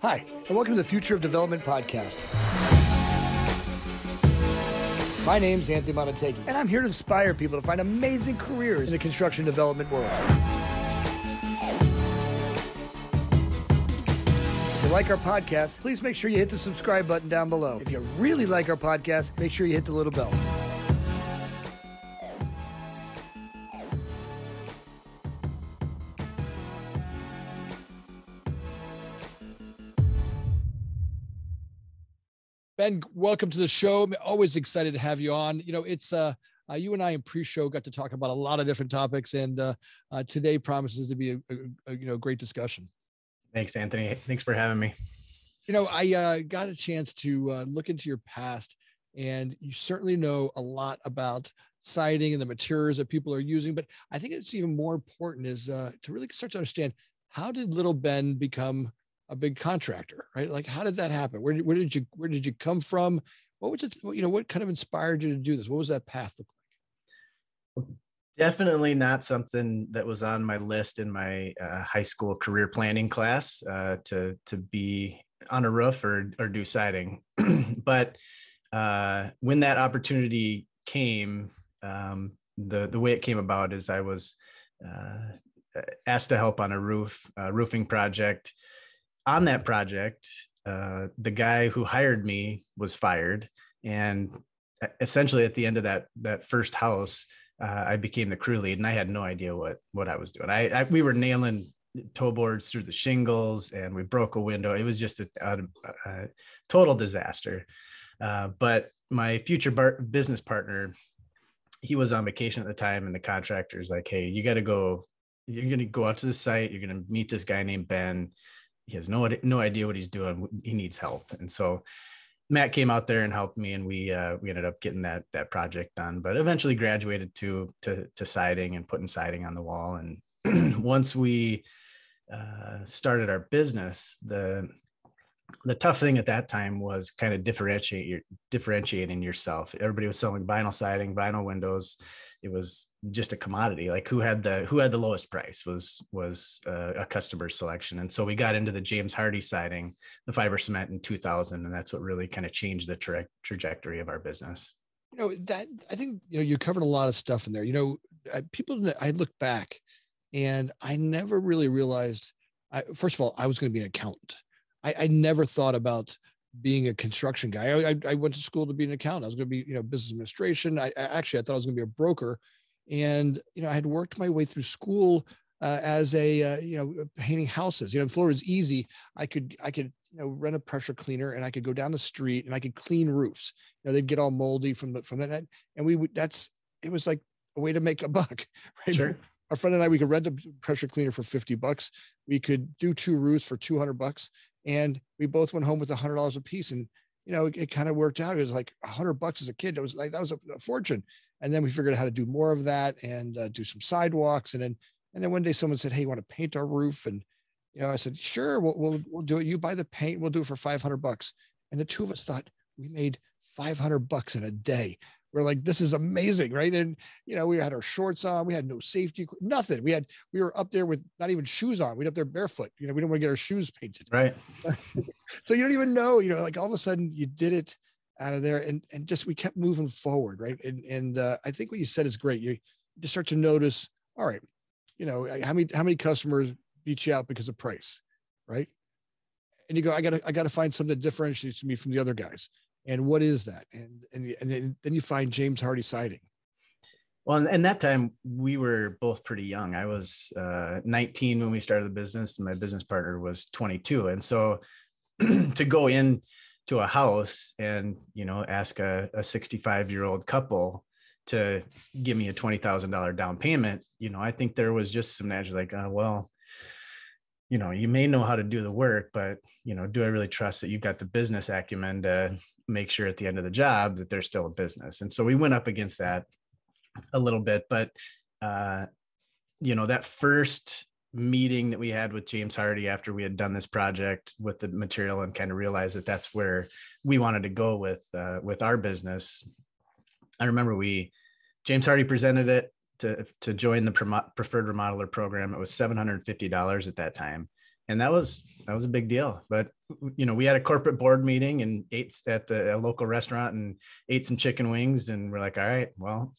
Hi, and welcome to the Future of Development podcast. My name's Anthony Amunategui, and I'm here to inspire people to find amazing careers in the construction development world. If you like our podcast, please make sure you hit the subscribe button down below. If you really like our podcast, make sure you hit the little bell. Ben, welcome to the show. I'm always excited to have you on. You know, it's uh, uh, you and I in pre-show got to talk about a lot of different topics, and uh, uh, today promises to be a, a, a, you know great discussion. Thanks, Anthony. Thanks for having me. You know, I uh, got a chance to uh, look into your past, and you certainly know a lot about siding and the materials that people are using. But I think it's even more important is uh, to really start to understand how did Little Ben become a big contractor, right? Like, how did that happen? Where did, where did you where did you come from? What was it? You know, what kind of inspired you to do this? What was that path look like? Definitely not something that was on my list in my uh, high school career planning class uh, to to be on a roof or or do siding. but uh, when that opportunity came, um, the the way it came about is I was uh, asked to help on a roof roofing project on that project, uh, the guy who hired me was fired, and essentially at the end of that that first house, uh, I became the crew lead, and I had no idea what what I was doing. I, I we were nailing toe boards through the shingles, and we broke a window. It was just a, a, a total disaster. Uh, but my future bar- business partner, he was on vacation at the time, and the contractor's like, "Hey, you got to go. You're going to go out to the site. You're going to meet this guy named Ben." He has no no idea what he's doing. He needs help, and so Matt came out there and helped me, and we uh, we ended up getting that that project done. But eventually graduated to to to siding and putting siding on the wall. And once we uh, started our business, the the tough thing at that time was kind of differentiate your differentiating yourself. Everybody was selling vinyl siding, vinyl windows. It was just a commodity. Like who had the who had the lowest price was was uh, a customer selection. And so we got into the James Hardie siding, the fiber cement in 2000, and that's what really kind of changed the tra- trajectory of our business. You know that I think you know you covered a lot of stuff in there. You know, people. I look back, and I never really realized. I, first of all, I was going to be an accountant I, I never thought about being a construction guy. I, I, went to school to be an accountant. I was going to be, you know, business administration. I, I actually I thought I was going to be a broker, and you know, I had worked my way through school uh, as a uh, you know painting houses. You know, in Florida Florida's easy. I could I could you know rent a pressure cleaner and I could go down the street and I could clean roofs. You know, they'd get all moldy from the from that, and we would. That's it was like a way to make a buck. Right? Sure. Our friend and I, we could rent a pressure cleaner for 50 bucks. We could do two roofs for 200 bucks and we both went home with a hundred dollars a piece and you know it, it kind of worked out. It was like a hundred bucks as a kid. It was like that was a, a, fortune. And then we figured out how to do more of that and uh, do some sidewalks. And then and then one day someone said hey you want to paint our roof? And you know i said sure we'll, we'll, we'll do it. You buy the paint we'll do it for 500 bucks. And the two of us thought we made 500 bucks in a day we're like, this is amazing, right? And you know, we had our shorts on, we had no safety, nothing. We had we were up there with not even shoes on. We were up there barefoot. You know, we don't want to get our shoes painted. Right. so you don't even know, you know, like all of a sudden you did it out of there and and just we kept moving forward, right? And and uh, I think what you said is great. You just start to notice, all right, you know, how many how many customers beat you out because of price, right? And you go, I gotta I gotta find something that differentiates me from the other guys and what is that? And and, and then, you find james Hardie siding. Well and that time we were both pretty young. I was uh, 19 when we started the business and my business partner was 22 and so to go in to a house and you know ask a, a 65 year old couple to give me a $20000 down payment you know i think there was just some natural like uh, well you know you may know how to do the work but you know do i really trust that you've got the business acumen to make sure at the end of the job that there's still a business. And so we went up against that a little bit, but uh, you know, that first meeting that we had with James Hardie after we had done this project with the material and kind of realized that that's where we wanted to go with uh, with our business. I remember we James Hardie presented it to to join the preferred remodeler program. It was seven hundred fifty dollars at that time, and that was that was a big deal. But you know, we had a corporate board meeting and ate at the local restaurant and ate some chicken wings, and we're like, all right, well,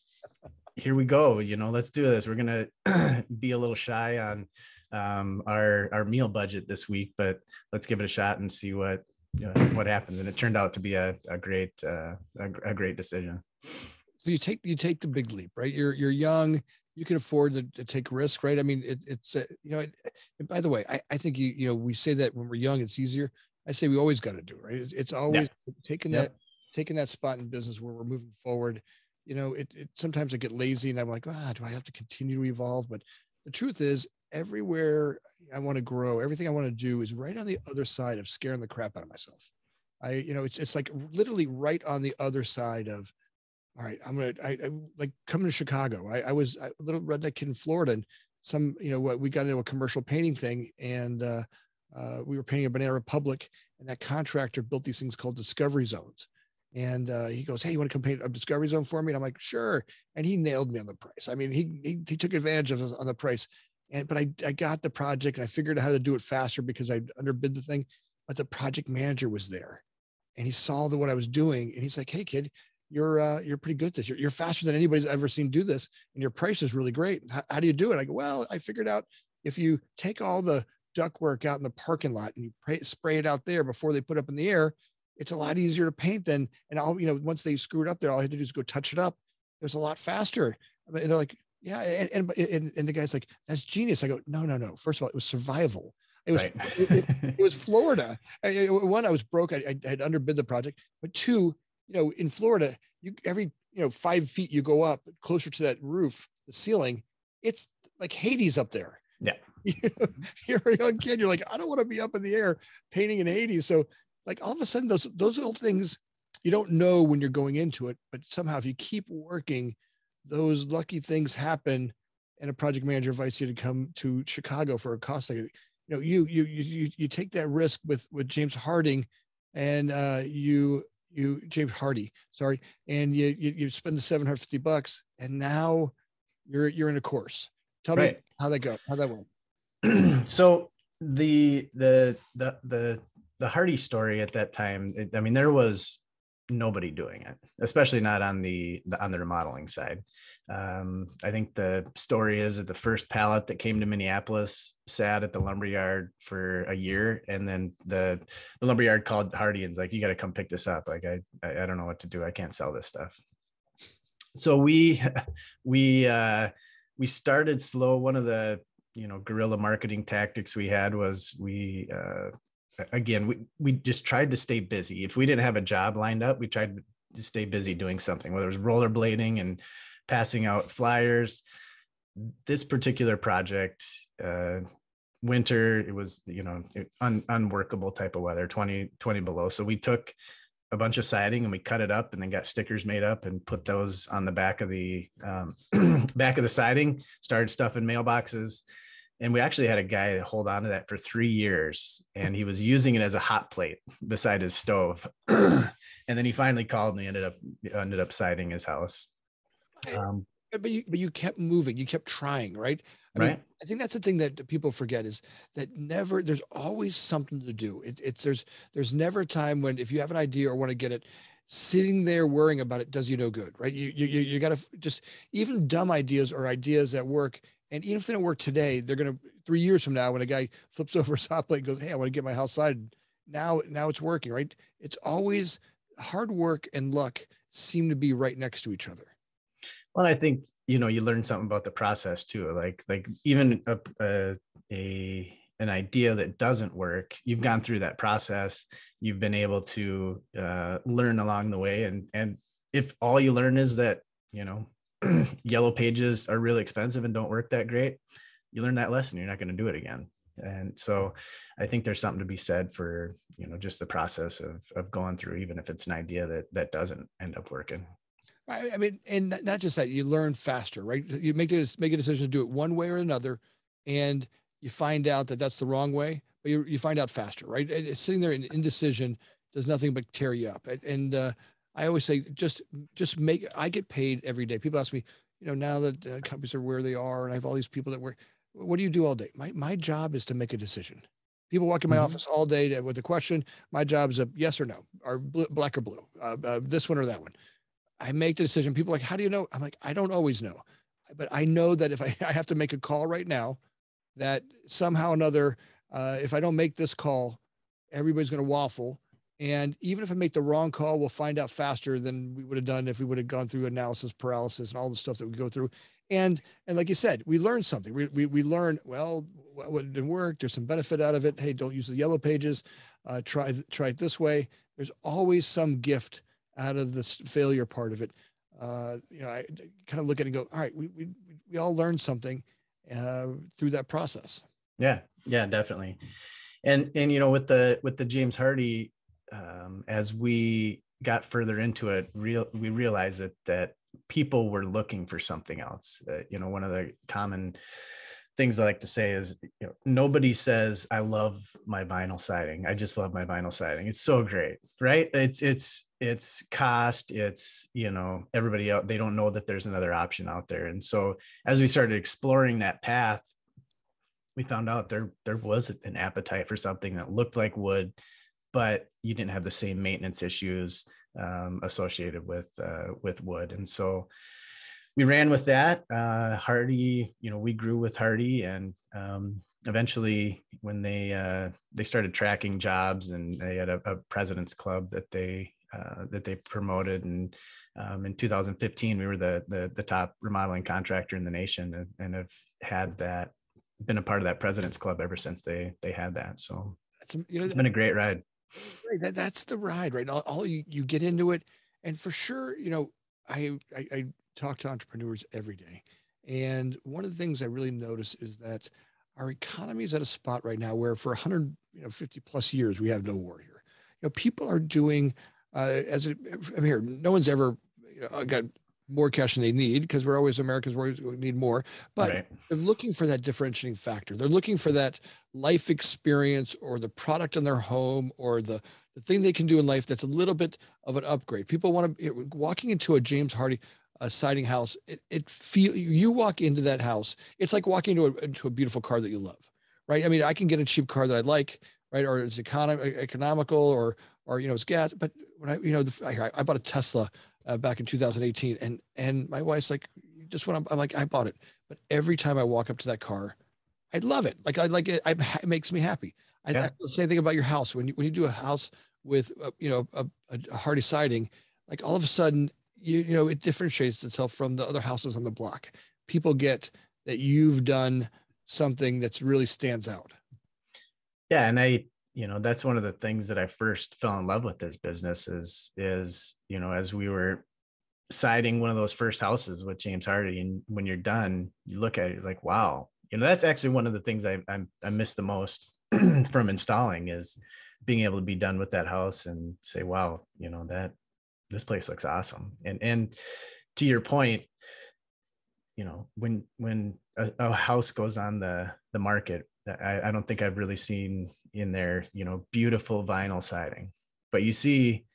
here we go. You know, let's do this. We're gonna be a little shy on um, our our meal budget this week, but let's give it a shot and see what you know, what happens. And it turned out to be a, a great uh, a, a great decision. So you take you take the big leap, right? You're you're young you can afford to, to take risk, right? I mean, it, it's uh, you know. It, by the way, I, I think you you know we say that when we're young, it's easier. I say we always got to do it, right. It's, it's always yeah. taking that taking that spot in business where we're moving forward. You know, it, it sometimes I get lazy and I'm like, ah, do I have to continue to evolve? But the truth is, everywhere I want to grow, everything I want to do is right on the other side of scaring the crap out of myself. I, you know, it's it's like literally right on the other side of all right, I'm gonna I, I like coming to Chicago. I, I was a little redneck kid in Florida, and some you know what we got into a commercial painting thing, and uh, uh, we were painting a Banana Republic, and that contractor built these things called discovery zones. And uh, he goes, "Hey, you want to come paint a discovery zone for me?" And I'm like, "Sure." And he nailed me on the price. I mean, he he, he took advantage of us on the price. And but I I got the project and I figured out how to do it faster because I underbid the thing. But the project manager was there, and he saw the, what I was doing, and he's like, "Hey, kid, you're uh, you're pretty good at this. You're, you're faster than anybody's ever seen do this, and your price is really great. How, how do you do it? I go, well, I figured out if you take all the duct work out in the parking lot and you pray, spray it out there before they put up in the air, it's a lot easier to paint than. And I'll you know once they screw it up there, all I had to do is go touch it up. It was a lot faster. Mean, they're like, yeah, and, and and and the guy's like, that's genius. I go, no, no, no. First of all, it was survival. It was right. it, it, it, was Florida. I, one, I was broke. I, I had underbid the project, but two, you know, in Florida, you every you know five feet you go up closer to that roof, the ceiling, it's like Hades up there. Yeah. you're a young kid. You're like, I don't want to be up in the air painting in Hades. So, like all of a sudden, those those little things you don't know when you're going into it, but somehow if you keep working, those lucky things happen. And a project manager invites you to come to Chicago for a cost. You know, you you you you take that risk with with James Harding, and uh, you you James Hardie, sorry, and you you, you spend the 750 bucks and now you're you're in a course. Tell right. me how that go, how that went. so the the the the the Hardie story at that time, it, I mean, there was nobody doing it, especially not on the, the on the remodeling side. Um, I think the story is that the first pallet that came to Minneapolis sat at the lumberyard for a year, and then the the lumberyard called Hardie and's like, "You got to come pick this up." Like, I, I I don't know what to do. I can't sell this stuff. So we we uh, we started slow. One of the you know guerrilla marketing tactics we had was we uh, again we we just tried to stay busy. If we didn't have a job lined up, we tried to stay busy doing something, whether it was rollerblading and passing out flyers. This particular project, uh, winter, it was, you know, un, unworkable type of weather, 20, 20 below. So we took a bunch of siding and we cut it up and then got stickers made up and put those on the back of the um, back of the siding, started stuffing mailboxes. And we actually had a guy hold on to that for three years and he was using it as a hot plate beside his stove. and then he finally called me, ended up ended up siding his house. Um, but you but you kept moving you kept trying right I right mean, i think that's the thing that people forget is that never there's always something to do it, it's there's there's never a time when if you have an idea or want to get it sitting there worrying about it does you no good right you you, you got to just even dumb ideas or ideas that work and even if they don't work today they're going to three years from now when a guy flips over his hot plate and goes hey i want to get my house side now now it's working right it's always hard work and luck seem to be right next to each other well, I think you know you learn something about the process too. Like like even a, a, a an idea that doesn't work, you've gone through that process. You've been able to uh, learn along the way, and and if all you learn is that you know yellow pages are really expensive and don't work that great, you learn that lesson. You're not going to do it again. And so I think there's something to be said for, you know, just the process of, of going through, even if it's an idea that, that doesn't end up working. I mean, and not just that, you learn faster, right? You make this make a decision to do it one way or another, and you find out that that's the wrong way, but you, you find out faster, right? And sitting there in indecision does nothing but tear you up. And uh, I always say, just just make. I get paid every day. People ask me, you know, now that uh, companies are where they are, and I have all these people that work. What do you do all day? My my job is to make a decision. People walk in my mm-hmm. office all day with a question. My job is a yes or no, or black or blue, uh, uh, this one or that one. I make the decision. People are like, how do you know? I'm like, I don't always know, but I know that if I, I have to make a call right now, that somehow or another, uh, if I don't make this call, everybody's going to waffle. And even if I make the wrong call, we'll find out faster than we would have done if we would have gone through analysis paralysis and all the stuff that we go through. And and like you said, we learn something. We we, we learn well what didn't work. There's some benefit out of it. Hey, don't use the yellow pages. Uh, try try it this way. There's always some gift out of this failure part of it. Uh, you know, I kind of look at it and go, all right, we we we all learned something uh, through that process. Yeah, yeah, definitely. And and you know, with the with the James Hardie, um, as we got further into it, real we realized that that people were looking for something else. Uh, you know, one of the common things I like to say is, you know, nobody says I love my vinyl siding. I just love my vinyl siding. It's so great, right? It's it's it's cost. It's you know everybody else. They don't know that there's another option out there. And so as we started exploring that path, we found out there there was an appetite for something that looked like wood, but you didn't have the same maintenance issues um, associated with uh, with wood. And so we ran with that. Uh, Hardie, you know, we grew with Hardie, and um, eventually, when they uh, they started tracking jobs, and they had a, a president's club that they uh, that they promoted, and um, in 2015, we were the, the, the top remodeling contractor in the nation, and, and have had that been a part of that president's club ever since they they had that. So know, it's been a great ride. That, that's the ride, right? All, all you you get into it, and for sure, you know, I, I I talk to entrepreneurs every day, and one of the things I really notice is that our economy is at a spot right now where for 100 you know 50 plus years we have no war here. You know, people are doing uh, as I'm here. No one's ever you know, got more cash than they need because we're always Americans we need more. But right. they're looking for that differentiating factor. They're looking for that life experience or the product in their home or the the thing they can do in life that's a little bit of an upgrade. People want to walking into a James Hardie a siding house. It, it feel you walk into that house. It's like walking into a, into a beautiful car that you love, right? I mean, I can get a cheap car that I like, right? Or it's economic, economical, or or you know it's gas. But when I you know the, I, I bought a Tesla uh, back in 2018. And and my wife's like, just when I'm, I'm like, I bought it. But every time I walk up to that car, I love it. Like I like it. I, it makes me happy. I, yeah. I the same thing about your house. When you when you do a house with uh, you know a, a Hardie siding, like all of a sudden you you know it differentiates itself from the other houses on the block. People get that you've done something that's really stands out. Yeah, and I you know that's one of the things that i first fell in love with this business is is you know as we were siding one of those first houses with james hardie and when you're done you look at it like wow. You know that's actually one of the things i i, I miss the most from installing is being able to be done with that house and say wow you know that this place looks awesome. And and to your point you know when when a, a house goes on the the market I, I don't think I've really seen in there, you know, beautiful vinyl siding, but you see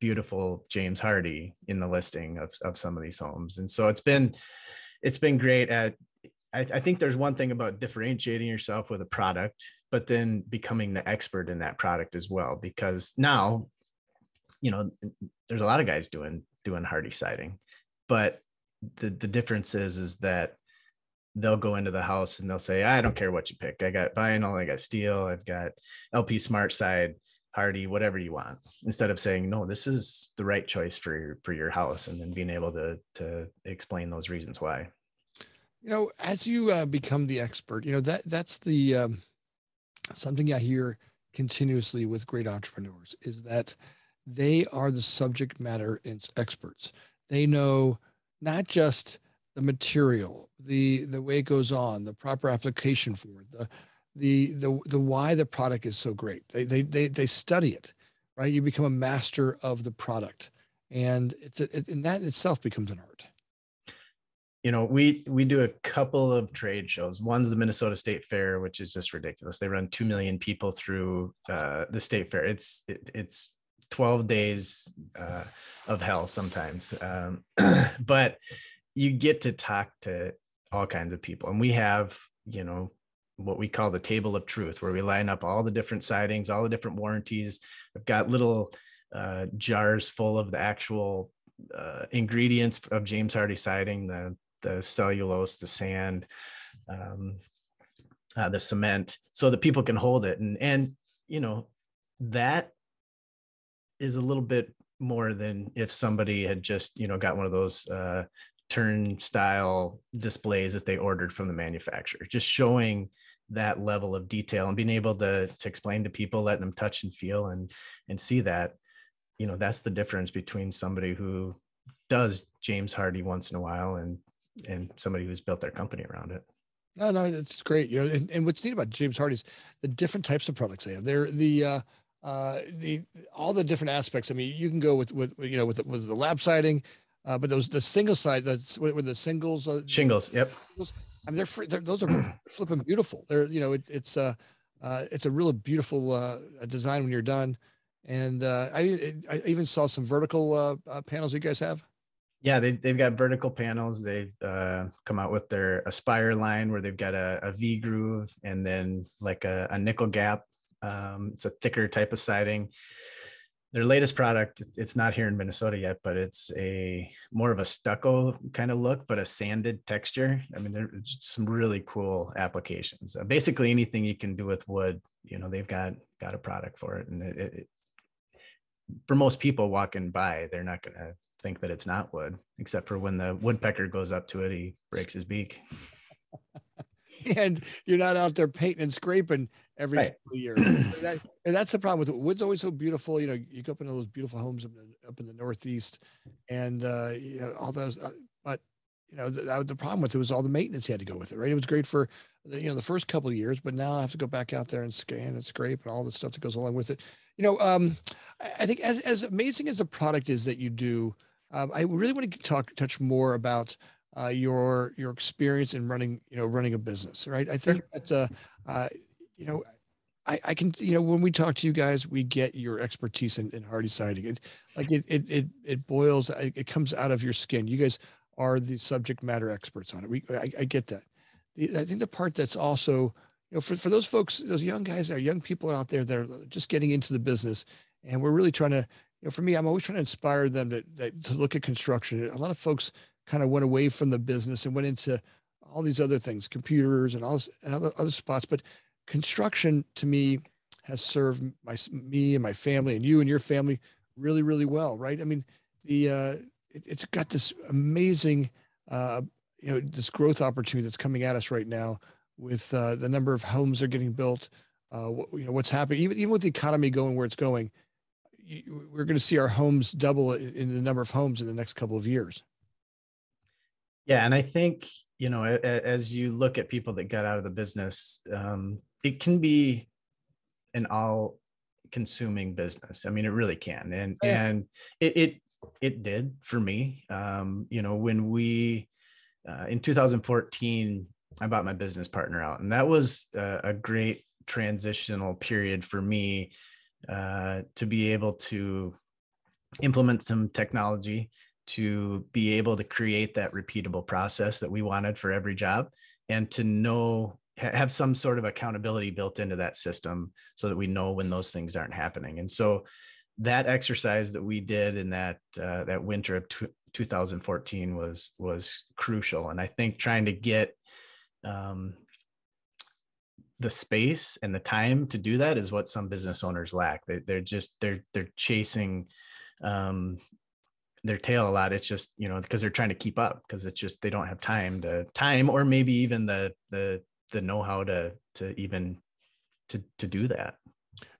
beautiful James Hardie in the listing of, of some of these homes. And so it's been, it's been great at, I, I think there's one thing about differentiating yourself with a product, but then becoming the expert in that product as well, because now, you know, there's a lot of guys doing, doing Hardie siding, but the, the difference is, is that they'll go into the house and they'll say, I don't care what you pick. I got vinyl, I got steel, I've got LP Smart Side, hardie, whatever you want. Instead of saying, no, this is the right choice for your for your house, and then being able to to explain those reasons why. You know, as you uh, become the expert, you know that that's the um, something I hear continuously with great entrepreneurs is that they are the subject matter experts. They know not just the material, the the way it goes on, the proper application for it, the the the the why the product is so great. They they they, they study it, right? You become a master of the product, and it's it, and that itself becomes an art. You know, we we do a couple of trade shows. One's the Minnesota State Fair, which is just ridiculous. They run two million people through uh, the state fair. It's it, it's 12 days uh, of hell sometimes. Um, but you get to talk to all kinds of people and we have you know what we call the table of truth, where we line up all the different sidings, all the different warranties. I've got little uh, jars full of the actual uh, ingredients of James Hardie siding, the the cellulose, the sand, um, uh, the cement, so that people can hold it. And and you know that is a little bit more than if somebody had just you know got one of those uh, turnstile displays that they ordered from the manufacturer. Just showing that level of detail and being able to to explain to people, letting them touch and feel and and see that you know that's the difference between somebody who does James Hardie once in a while and and somebody who's built their company around it. No, no, it's great. You know, and, and what's neat about James Hardie is the different types of products they have. They're the uh uh the all the different aspects. I mean, you can go with with you know with with the lap siding, uh, but those the single side that's with, with the singles uh, shingles. Yep. I mean, they're, they're those are flipping beautiful. They're you know it, it's a uh it's a really beautiful uh design when you're done. And uh, I, I even saw some vertical uh, uh, panels you guys have. Yeah, they've, they've got vertical panels. They've uh, come out with their Aspyre line where they've got a, a V groove and then like a, a nickel gap. Um, it's a thicker type of siding. Their latest product, it's not here in Minnesota yet, but it's a more of a stucco kind of look, but a sanded texture. I mean, there's some really cool applications. Uh, basically, anything you can do with wood, you know, they've got got a product for it, and it, it for most people walking by, they're not going to think that it's not wood, except for when the woodpecker goes up to it, he breaks his beak. and you're not out there painting and scraping every right. year. that, and that's the problem with it. Wood's always so beautiful. You know, you go up into those beautiful homes up in, up in the Northeast and, uh, you know, all those, uh, but you know, the, the problem with it was all the maintenance you had to go with it, right? It was great for, the, you know, the first couple of years, but now I have to go back out there and scan and scrape and all the stuff that goes along with it. You know, um, I think as, as amazing as the product is that you do, um, I really want to talk, touch more about uh, your, your experience in running, you know, running a business, right? I think that, uh, uh, you know, I, I can, you know, when we talk to you guys, we get your expertise in, in Hardie siding. It, like it, it, it, it boils, it comes out of your skin. You guys are the subject matter experts on it. We, I, I get that. The, I think the part that's also, you know, for, for those folks, those young guys, are young people out there that are just getting into the business, and we're really trying to, you know, for me, I'm always trying to inspire them to, to look at construction. A lot of folks kind of went away from the business and went into all these other things, computers and all and other, other spots. But construction to me has served my me and my family and you and your family really, really well, right? I mean, the uh, it, has got this amazing, uh, you know, this growth opportunity that's coming at us right now with uh, the number of homes that are getting built. Uh, you know, what's happening, even even with the economy going where it's going, we're going to see our homes double in the number of homes in the next couple of years. Yeah, and I think you know, as you look at people that got out of the business, um, it can be an all consuming business. I mean, it really can. And, yeah. and it, it, it did for me. Um, you know, when we uh, in 2014, I bought my business partner out, and that was a, a great transitional period for me uh, to be able to implement some technology to be able to create that repeatable process that we wanted for every job and to know have some sort of accountability built into that system so that we know when those things aren't happening. And so that exercise that we did in that uh, that winter of t- 2014 was was crucial. And i think trying to get um, the space and the time to do that is what some business owners lack. They, they're just they're they're chasing um, their tail a lot. It's just you know because they're trying to keep up because it's just they don't have time to time or maybe even the the the know-how to to even to to do that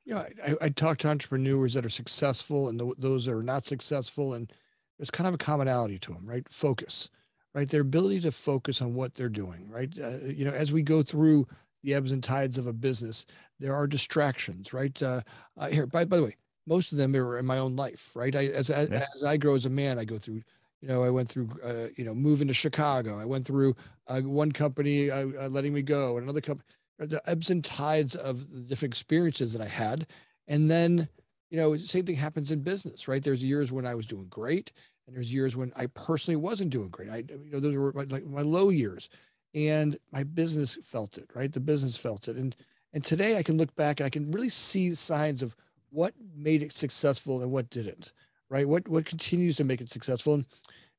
yeah, I, I talk to entrepreneurs that are successful and the, those that are not successful, and there's kind of a commonality to them, right? Focus, right? Their ability to focus on what they're doing, right? Uh, you know, as we go through the ebbs and tides of a business, there are distractions, right? Uh, uh, here, by, by the way, most of them are in my own life, right? I, as, as, yeah. as I grow as a man, I go through you know, I went through, uh, you know, moving to Chicago. I went through uh, one company uh, uh letting me go, and another company the ebbs and tides of the different experiences that I had. And then, you know, same thing happens in business, right? There's years when I was doing great, and there's years when I personally wasn't doing great. I, you know, those were my, like my low years. and my business felt it, right? The business felt it. And and today I can look back and I can really see signs of what made it successful and what didn't, right? What what continues to make it successful. And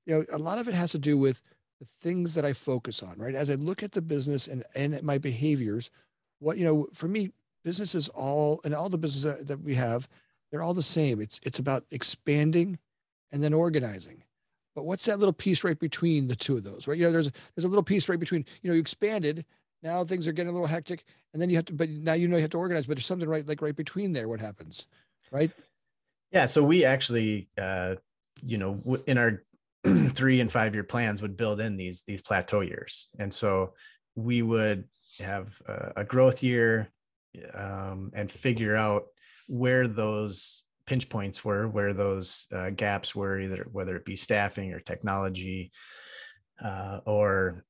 you know, a lot of it has to do with the things that I focus on, right? As I look at the business and and my behaviors, what you know, for me, business is all and all the business that we have, they're all the same. It's it's about expanding and then organizing. But what's that little piece right between the two of those, right? You know, there's there's a little piece right between, you know, you expanded, now things are getting a little hectic, and then you have to, but now you know you have to organize, but there's something right like right between there. What happens, right? Yeah. So we actually, uh, you know, in our three and five year plans would build in these these plateau years, and so we would have a, a growth year um, and figure out where those pinch points were, where those uh, gaps were, either whether it be staffing or technology uh, or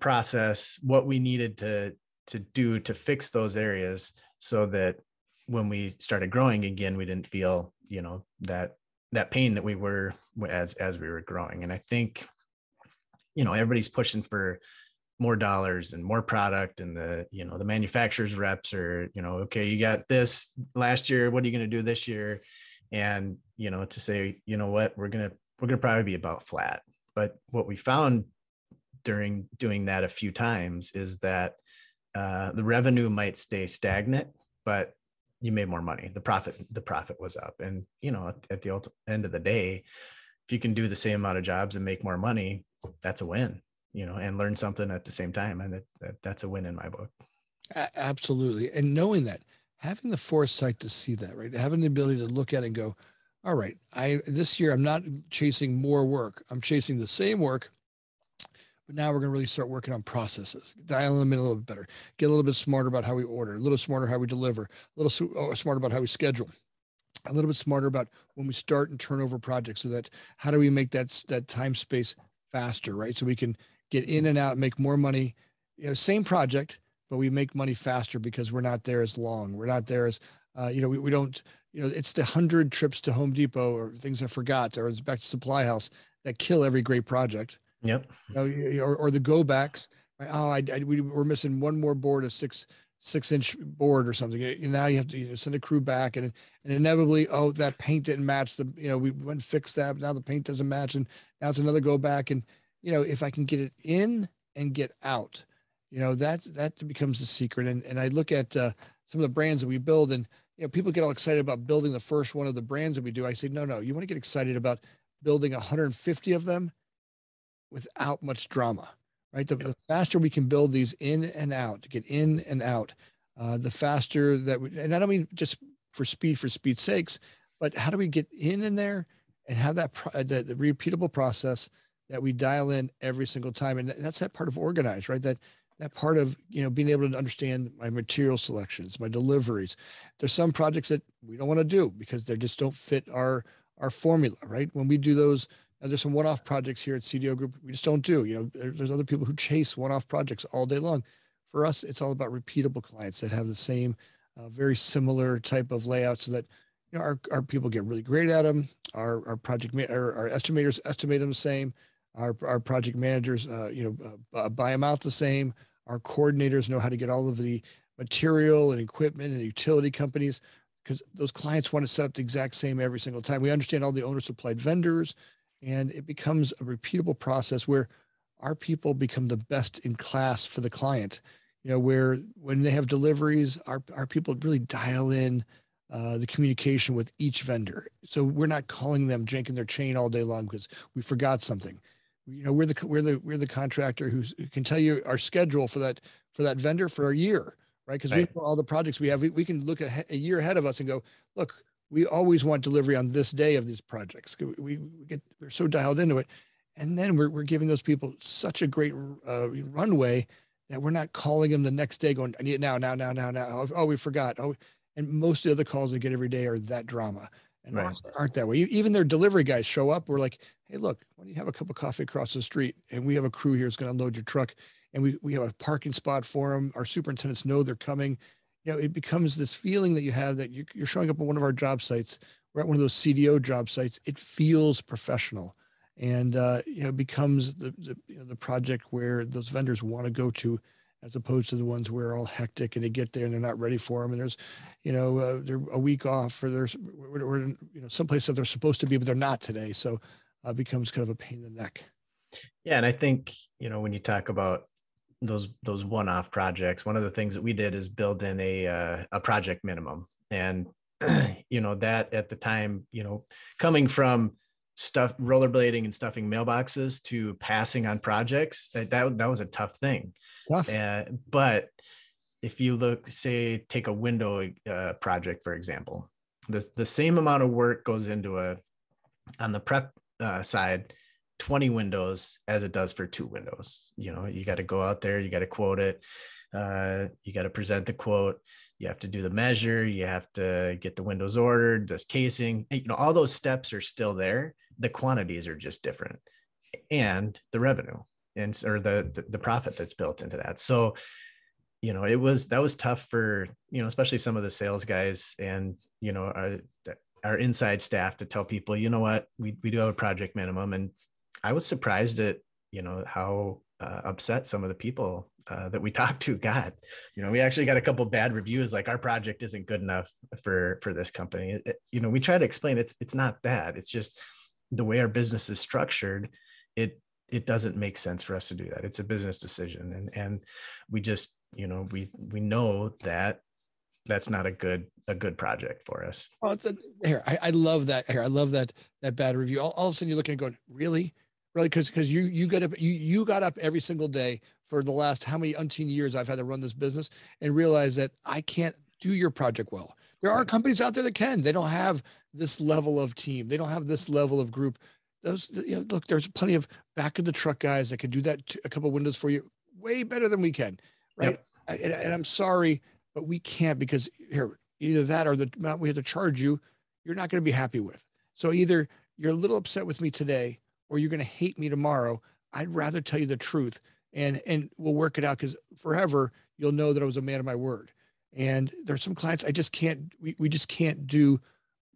process, what we needed to to do to fix those areas so that when we started growing again, we didn't feel you know that that pain that we were as as we were growing. And I think you know everybody's pushing for more dollars and more product and the you know the manufacturers reps are you know okay you got this last year what are you going to do this year? And you know to say you know what? We're going to we're going to probably be about flat. But what we found during doing that a few times is that uh, the revenue might stay stagnant but you made more money the profit the profit was up and you know at, at the end of the day if you can do the same amount of jobs and make more money that's a win you know, and learn something at the same time. And that, that's a win in my book. Absolutely. And knowing that, having the foresight to see that, right? Having the ability to look at it and go, all right, I this year I'm not chasing more work. I'm chasing the same work, but now we're going to really start working on processes, dial them in a little bit better, get a little bit smarter about how we order, a little smarter how we deliver, a little oh, smarter about how we schedule, a little bit smarter about when we start and turn over projects. So that how do we make that that time space faster, right? So we can get in and out, and make more money. You know, same project, but we make money faster because we're not there as long. We're not there as, uh, you know, we, we don't, you know, it's the hundred trips to Home Depot or things I forgot or it's back to Supply House that kill every great project. Yep. Or, or the go backs. Oh, I, I, we were missing one more board, a six, six inch board or something. And now you have to you know, send a crew back and, and inevitably, oh, that paint didn't match the, you know, we went and fixed that. Now the paint doesn't match. And now it's another go back. And, you know, if I can get it in and get out, you know, that that becomes the secret. And and I look at uh, some of the brands that we build, and you know, people get all excited about building the first one of the brands that we do. I say, no, no, you want to get excited about building 150 of them without much drama, right? The, the faster we can build these in and out, get in and out, uh, the faster that we, and I don't mean just for speed for speed's sakes, but how do we get in in there and have that pro- the, the repeatable process that we dial in every single time. And that's that part of organized, right? That that part of you know being able to understand my material selections, my deliveries. There's some projects that we don't want to do because they just don't fit our our formula, right? When we do those, there's some one-off projects here at CDO Group we just don't do. You know, there's other people who chase one-off projects all day long. For us, it's all about repeatable clients that have the same, uh, very similar type of layout, so that you know our, our people get really great at them. Our our project our, our estimators estimate them the same. Our, our project managers, uh, you know, uh, buy them out the same. Our coordinators know how to get all of the material and equipment and utility companies because those clients want to set up the exact same every single time. We understand all the owner supplied vendors, and it becomes a repeatable process where our people become the best in class for the client. You know, where when they have deliveries, our, our people really dial in uh, the communication with each vendor. So we're not calling them janking their chain all day long because we forgot something you know we're the we're the we're the contractor who can tell you our schedule for that for that vendor for a year right because right. we know all the projects we have we, we can look at a year ahead of us and go look we always want delivery on this day of these projects we, we get we're so dialed into it and then we're, we're giving those people such a great uh, runway that we're not calling them the next day going i need it now now now now now oh, oh we forgot oh and most of the other calls we get every day are that drama and right. aren't, aren't, that way. Even their delivery guys show up. We're like, hey, look, why don't you have a cup of coffee across the street? And we have a crew here that's going to unload your truck, and we we have a parking spot for them. Our superintendents know they're coming. You know, it becomes this feeling that you have that you, you're showing up at one of our job sites. We're at one of those CDO job sites. It feels professional, and uh, you know becomes the the, you know, the project where those vendors want to go to as opposed to the ones where all hectic and they get there and they're not ready for them and there's you know uh, they're a week off or there's or, you know someplace that they're supposed to be but they're not today. So uh, becomes kind of a pain in the neck. Yeah. And i think you know when you talk about those those one-off projects one of the things that we did is build in a uh, a project minimum and you know that at the time you know coming from stuff rollerblading and stuffing mailboxes to passing on projects that that, that was a tough thing tough. Uh, but if you look say take a window uh, project for example the, the same amount of work goes into a on the prep uh, side 20 windows as it does for two windows. You know you got to go out there you got to quote it uh, you got to present the quote you have to do the measure you have to get the windows ordered this casing you know all those steps are still there. The quantities are just different. And the revenue and or the, the the profit that's built into that. So you know it was that was tough for you know especially some of the sales guys and you know our our inside staff to tell people you know what? We, we do have a project minimum and i was surprised at you know how uh, upset some of the people uh, that we talked to got you know we actually got a couple bad reviews like our project isn't good enough for for this company it, you know we try to explain it's it's not bad it's just the way our business is structured, it it doesn't make sense for us to do that. It's a business decision, and and we just you know we we know that that's not a good a good project for us. Oh, here I, I love that. Here I love that that bad review. All, all of a sudden you're looking and going, really, really, because because you you got up you you got up every single day for the last how many umpteen years I've had to run this business and realize that I can't do your project well. There are companies out there that can. They don't have this level of team. They don't have this level of group. Those, you know, look, there's plenty of back of the truck guys that can do that. A couple windows for you, way better than we can, right? Yep. And, and I'm sorry, but we can't because here, either that or the amount we have to charge you, you're not going to be happy with. So either you're a little upset with me today, or you're going to hate me tomorrow. I'd rather tell you the truth, and and we'll work it out because forever you'll know that I was a man of my word. And there's some clients I just can't, we, we just can't do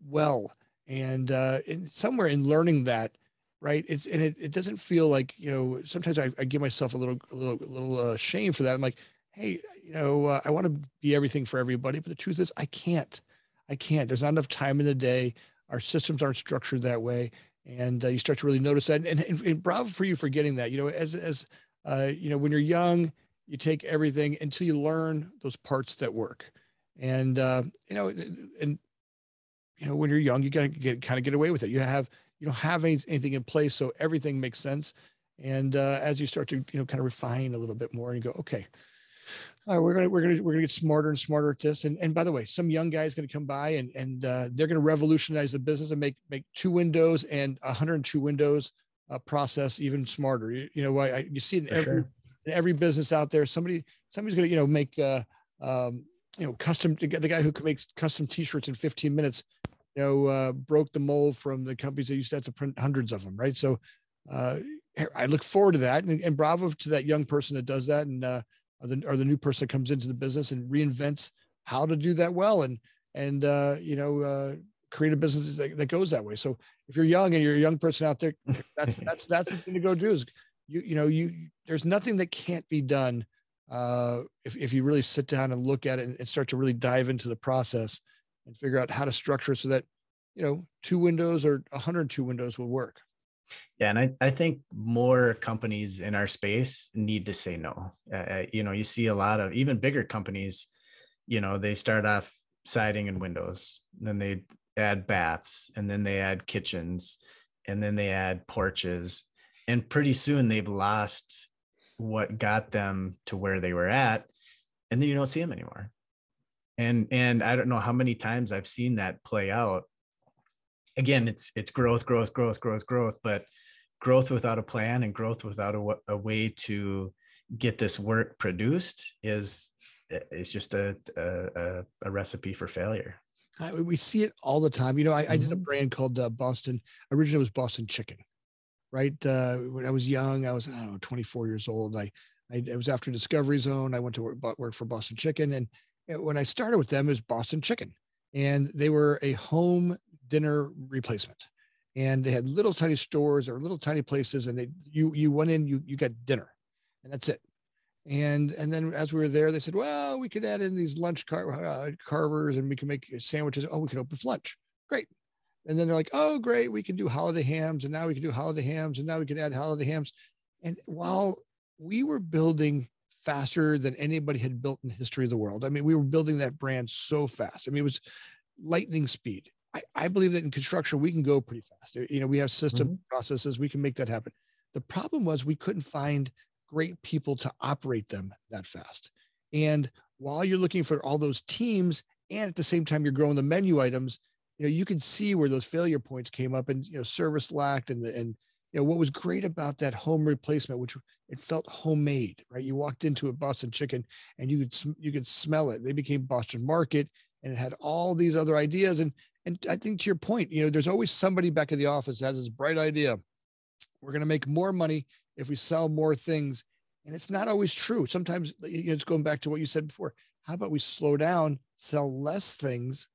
well. And, uh, and somewhere in learning that, right. It's, and it, it doesn't feel like, you know, sometimes I, I give myself a little, a little, a little uh, shame for that. I'm like, Hey, you know, uh, I want to be everything for everybody, but the truth is I can't, I can't, there's not enough time in the day. Our systems aren't structured that way. And uh, you start to really notice that. And, and, and bravo for you for getting that, you know, as, as, uh, you know, when you're young, you take everything until you learn those parts that work. And uh, you know, and you know, when you're young, you gotta get kind of get away with it. You have you don't have any, anything in place, so everything makes sense. And uh, as you start to you know kind of refine a little bit more, and you go, okay, all right, we're gonna we're gonna we're gonna get smarter and smarter at this. And and by the way, some young guy is gonna come by and and uh, they're gonna revolutionize the business and make make two windows and 102 windows uh, process even smarter. You, you know, I, you see in For every sure in every business out there. Somebody, somebody's going to, you know, make, uh, um, you know, custom, the guy who can make custom t-shirts in 15 minutes, you know, uh, broke the mold from the companies that used to have to print hundreds of them. Right. So, uh, I look forward to that and, and bravo to that young person that does that. And, uh, or the, or the new person that comes into the business and reinvents how to do that well. And, and, uh, you know, uh, create a business that, that goes that way. So if you're young and you're a young person out there, that's, that's, that's the thing to go do is you you know you there's nothing that can't be done uh, if if you really sit down and look at it and, and start to really dive into the process and figure out how to structure it so that you know two windows or 102 windows will work yeah and i, I think more companies in our space need to say no. Uh, uh you know you see a lot of even bigger companies you know they start off siding and windows then they add baths and then they add kitchens and then they add porches and pretty soon they've lost what got them to where they were at and then you don't see them anymore. And and i don't know how many times i've seen that play out again it's it's growth growth growth growth growth but growth without a plan and growth without a, a way to get this work produced is is just a a, a recipe for failure I, we see it all the time you know i. I did a mm-hmm. brand called uh, boston originally it was boston chicken right? Uh, when I was young, I was, I don't know, 24 years old. I, I, it was after Discovery Zone. I went to work, work for Boston Chicken. And when I started with them, it was Boston Chicken. And they were a home dinner replacement. and they had little tiny stores or little tiny places, and they you you went in, you you got dinner, and that's it. And and then as we were there, they said, well, we could add in these lunch car- uh, carvers, and we can make sandwiches. Oh, we can open for lunch. Great. And then they're like, oh, great, we can do holiday hams, and now we can do holiday hams, and now we can add holiday hams. And while we were building faster than anybody had built in the history of the world, I mean, we were building that brand so fast. I mean, it was lightning speed. I, I believe that in construction, we can go pretty fast. You know, we have system mm-hmm. processes, we can make that happen. The problem was we couldn't find great people to operate them that fast. And while you're looking for all those teams, and at the same time you're growing the menu items, you know, you can see where those failure points came up and you know, service lacked and the and you know what was great about that home replacement which it felt homemade right you walked into a boston chicken and you could you could smell it they became boston market and it had all these other ideas. And and i think to your point you know there's always somebody back at the office that has this bright idea. We're going to make more money if we sell more things. And it's not always true. Sometimes you know, it's going back to what you said before. How about we slow down sell less things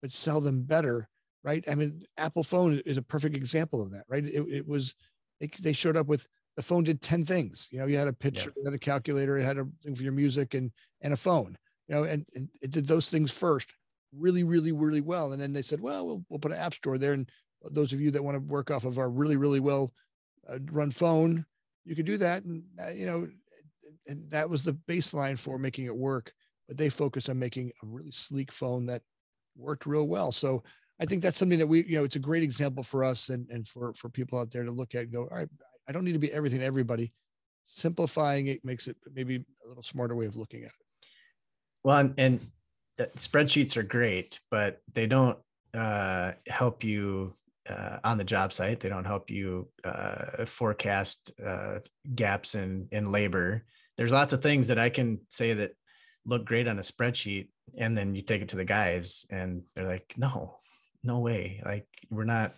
but sell them better right? I mean apple phone is a perfect example of that right? It, it was they, they showed up with the phone did 10 things. You know you had a picture yeah. you had a calculator it had a thing for your music and and a phone you know and, and it did those things first really really really well. And then they said well we'll, we'll put an app store there. And those of you that want to work off of our really really well uh, run phone you could do that. And uh, you know and that was the baseline for making it work but they focused on making a really sleek phone that worked real well. So i think that's something that we you know it's a great example for us and and for for people out there to look at and go all right i don't need to be everything to everybody. Simplifying it makes it maybe a little smarter way of looking at it well and, and uh, spreadsheets are great but they don't uh, help you uh, on the job site. They don't help you uh, forecast uh, gaps in in labor. There's lots of things that I can say that look great on a spreadsheet, and then you take it to the guys, and they're like, "No, no way! Like we're not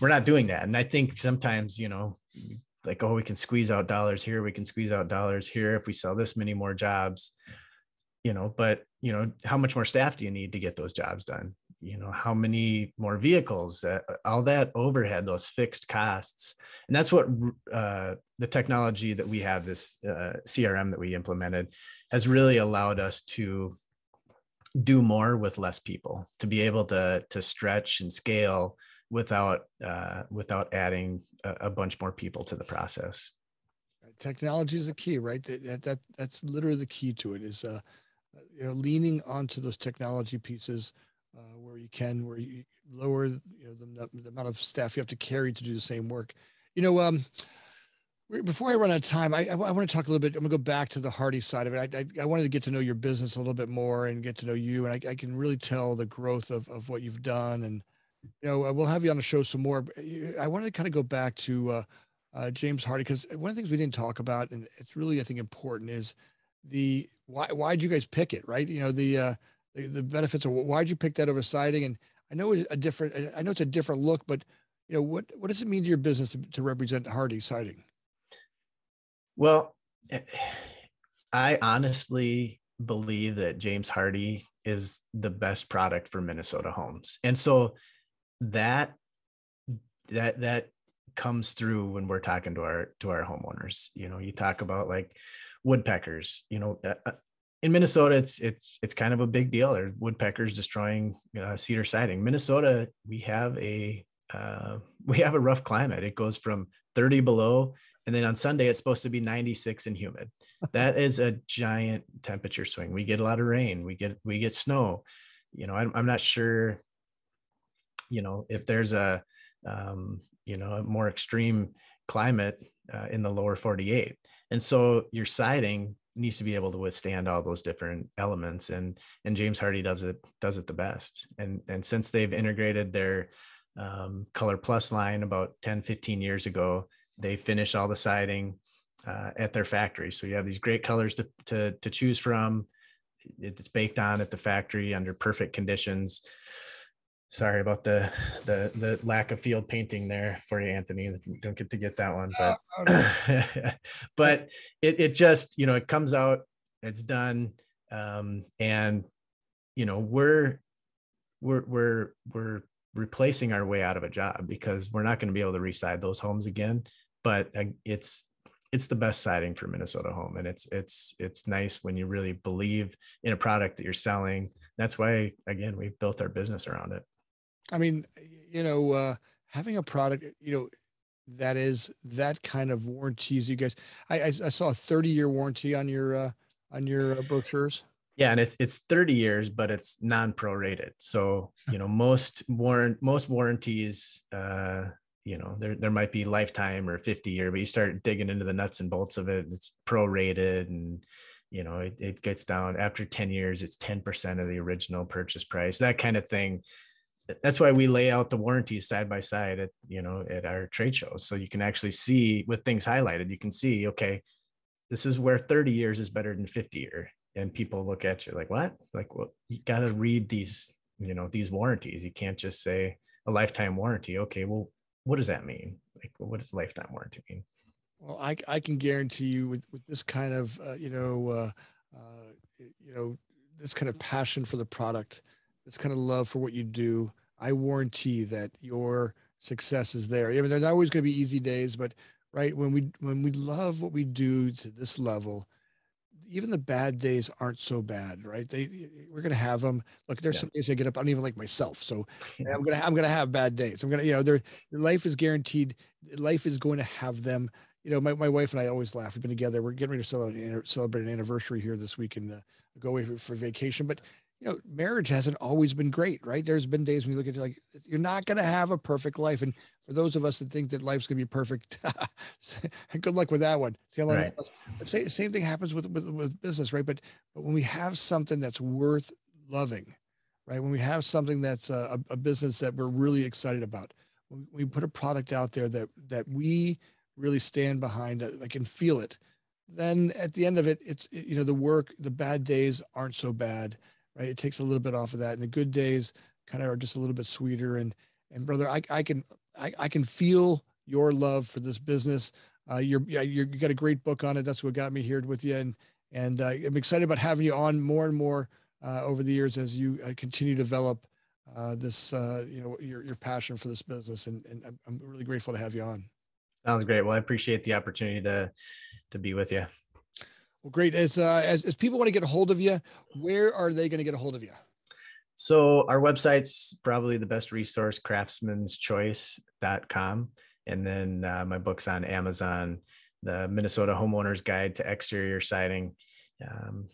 we're not doing that." And I think sometimes you know, like, oh, we can squeeze out dollars here, we can squeeze out dollars here if we sell this many more jobs, you know. But you know, how much more staff do you need to get those jobs done? you know how many more vehicles uh, all that overhead those fixed costs and that's what uh, the technology that we have this uh, crm that we implemented has really allowed us to do more with less people to be able to to stretch and scale without uh, without adding a, a, bunch more people to the process technology is the key right that, that that's literally the key to it is uh you know leaning onto those technology pieces uh, where you can, where you lower you know the, the, amount of staff you have to carry to do the same work. You know, um, before I run out of time, I, I, want to talk a little bit. I'm gonna go back to the Hardie side of it. I, I, I, wanted to get to know your business a little bit more and get to know you, and I, I can really tell the growth of of what you've done. And you know, we'll have you on the show some more. I wanted to kind of go back to uh, uh, James Hardie because one of the things we didn't talk about, and it's really I think important, is the why why did you guys pick it, right? You know, the uh, the, the benefits of why'd you pick that over siding? And I know it's a different, I know it's a different look, but you know, what, what does it mean to your business to, to represent Hardie siding? Well, eh, I honestly believe that James Hardie is the best product for Minnesota homes. And so that, that, that comes through when we're talking to our, to our homeowners. You know, you talk about like woodpeckers, you know, uh, uh, in Minnesota, it's it's it's kind of a big deal. There woodpeckers destroying uh, cedar siding. Minnesota, we have a uh, we have a rough climate. It goes from 30 below, and then on Sunday it's supposed to be 96 and humid. that is a giant temperature swing. We get a lot of rain. We get we get snow. You know, I'm, I'm not sure. You know, if there's a um, you know a more extreme climate uh, in the lower 48, and so your siding needs to be able to withstand all those different elements and and James Hardie does it does it the best. And and since they've integrated their um, ColorPlus line about 10 15 years ago they finish all the siding uh, at their factory. So you have these great colors to, to to choose from. It's baked on at the factory under perfect conditions sorry about the the the lack of field painting there for you anthony don't get to get that one but but it, it just you know it comes out it's done um and you know we're we're we're we're replacing our way out of a job because we're not going to be able to reside those homes again. But it's it's the best siding for Minnesota home, and it's it's it's nice when you really believe in a product that you're selling. That's why again we've built our business around it. I mean, you know, uh, having a product, you know, that is that kind of warranties. You guys, I I, I saw a 30 year warranty on your uh, on your uh, brochures. Yeah, and it's it's 30 years, but it's non-prorated. So you know most warrant most warranties, uh, you know, there there might be lifetime or 50 year, but you start digging into the nuts and bolts of it, it's prorated, and you know it, it gets down after 10 years, it's 10% of the original purchase price, that kind of thing. That's why we lay out the warranties side by side at you know at our trade shows, so you can actually see with things highlighted. You can see, okay, this is where 30 years is better than 50 year. And people look at you like what? Like well you got to read these you know these warranties. You can't just say a lifetime warranty. Okay well what does that mean? Like what does lifetime warranty mean? Well i, I can guarantee you with, with this kind of uh, you know uh, uh, you know this kind of passion for the product this kind of love for what you do i warranty that your success is there i mean there's always going to be easy days but right when we when we love what we do to this level even the bad days aren't so bad, right? They we're gonna have them. Look, there's yeah. some days I get up. I don't even like myself, so I'm gonna I'm gonna have bad days. I'm gonna you know, their life is guaranteed. Life is going to have them. You know, my, my wife and I always laugh. We've been together. We're getting ready to celebrate, celebrate an anniversary here this week and uh, go away for, for vacation. But you know, marriage hasn't always been great, right? There's been days when you look at it like you're not going to have a perfect life. And for those of us that think that life's going to be perfect, good luck with that one. See how long right. But same, same thing happens with, with, with business, right? But, but when we have something that's worth loving, right? When we have something that's a, a business that we're really excited about, when we put a product out there that, that we really stand behind, uh, that I can feel it, then at the end of it, it's, you know, the work, the bad days aren't so bad right? It takes a little bit off of that. And the good days kind of are just a little bit sweeter. And and brother, I, I can I, I can feel your love for this business. Uh, you're, yeah, you're you got a great book on it. That's what got me here with you. And and uh, I'm excited about having you on more and more uh, over the years as you uh, continue to develop uh, this uh, you know your your passion for this business. And and I'm really grateful to have you on. Sounds great. Well, I appreciate the opportunity to to be with you. Well, great. As, uh, as, as people want to get a hold of you, where are they going to get a hold of you? So our website's probably the best resource, craftsmanschoice.com. And then uh, my book's on Amazon, the Minnesota Homeowner's Guide to Exterior Siding. Um,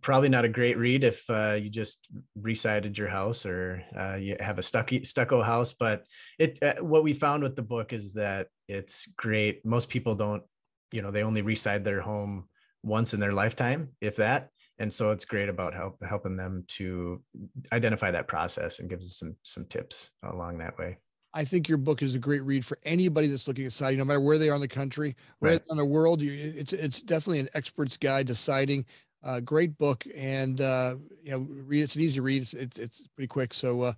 probably not a great read if uh, you just resided your house or uh, you have a stucky, stucco house. But it uh, what we found with the book is that it's great. Most people don't, you know, they only reside their home once in their lifetime, if that. And so it's great about help, helping them to identify that process and gives us some some tips along that way. I think your book is a great read for anybody that's looking at siding, no matter where they are in the country, where right. in the world. You, It's it's definitely an expert's guide to siding. Uh, great book, and uh, you know, read it's an easy read. It's it's, it's pretty quick. So, uh,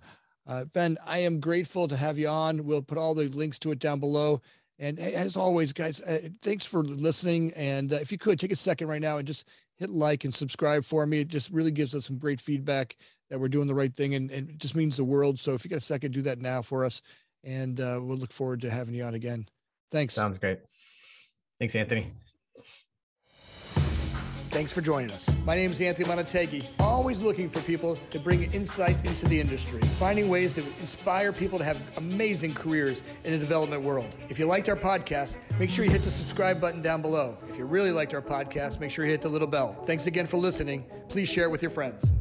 uh, Ben, I am grateful to have you on. We'll put all the links to it down below. And as always, guys, uh, thanks for listening. And uh, if you could take a second right now and just hit like and subscribe for me, it just really gives us some great feedback that we're doing the right thing and, and it just means the world. So if you got a second, do that now for us. And uh, we'll look forward to having you on again. Thanks. Sounds great. Thanks, Anthony. Thanks for joining us. My name is Anthony Amunategui, always looking for people to bring insight into the industry, finding ways to inspire people to have amazing careers in the development world. If you liked our podcast, make sure you hit the subscribe button down below. If you really liked our podcast, make sure you hit the little bell. Thanks again for listening. Please share it with your friends.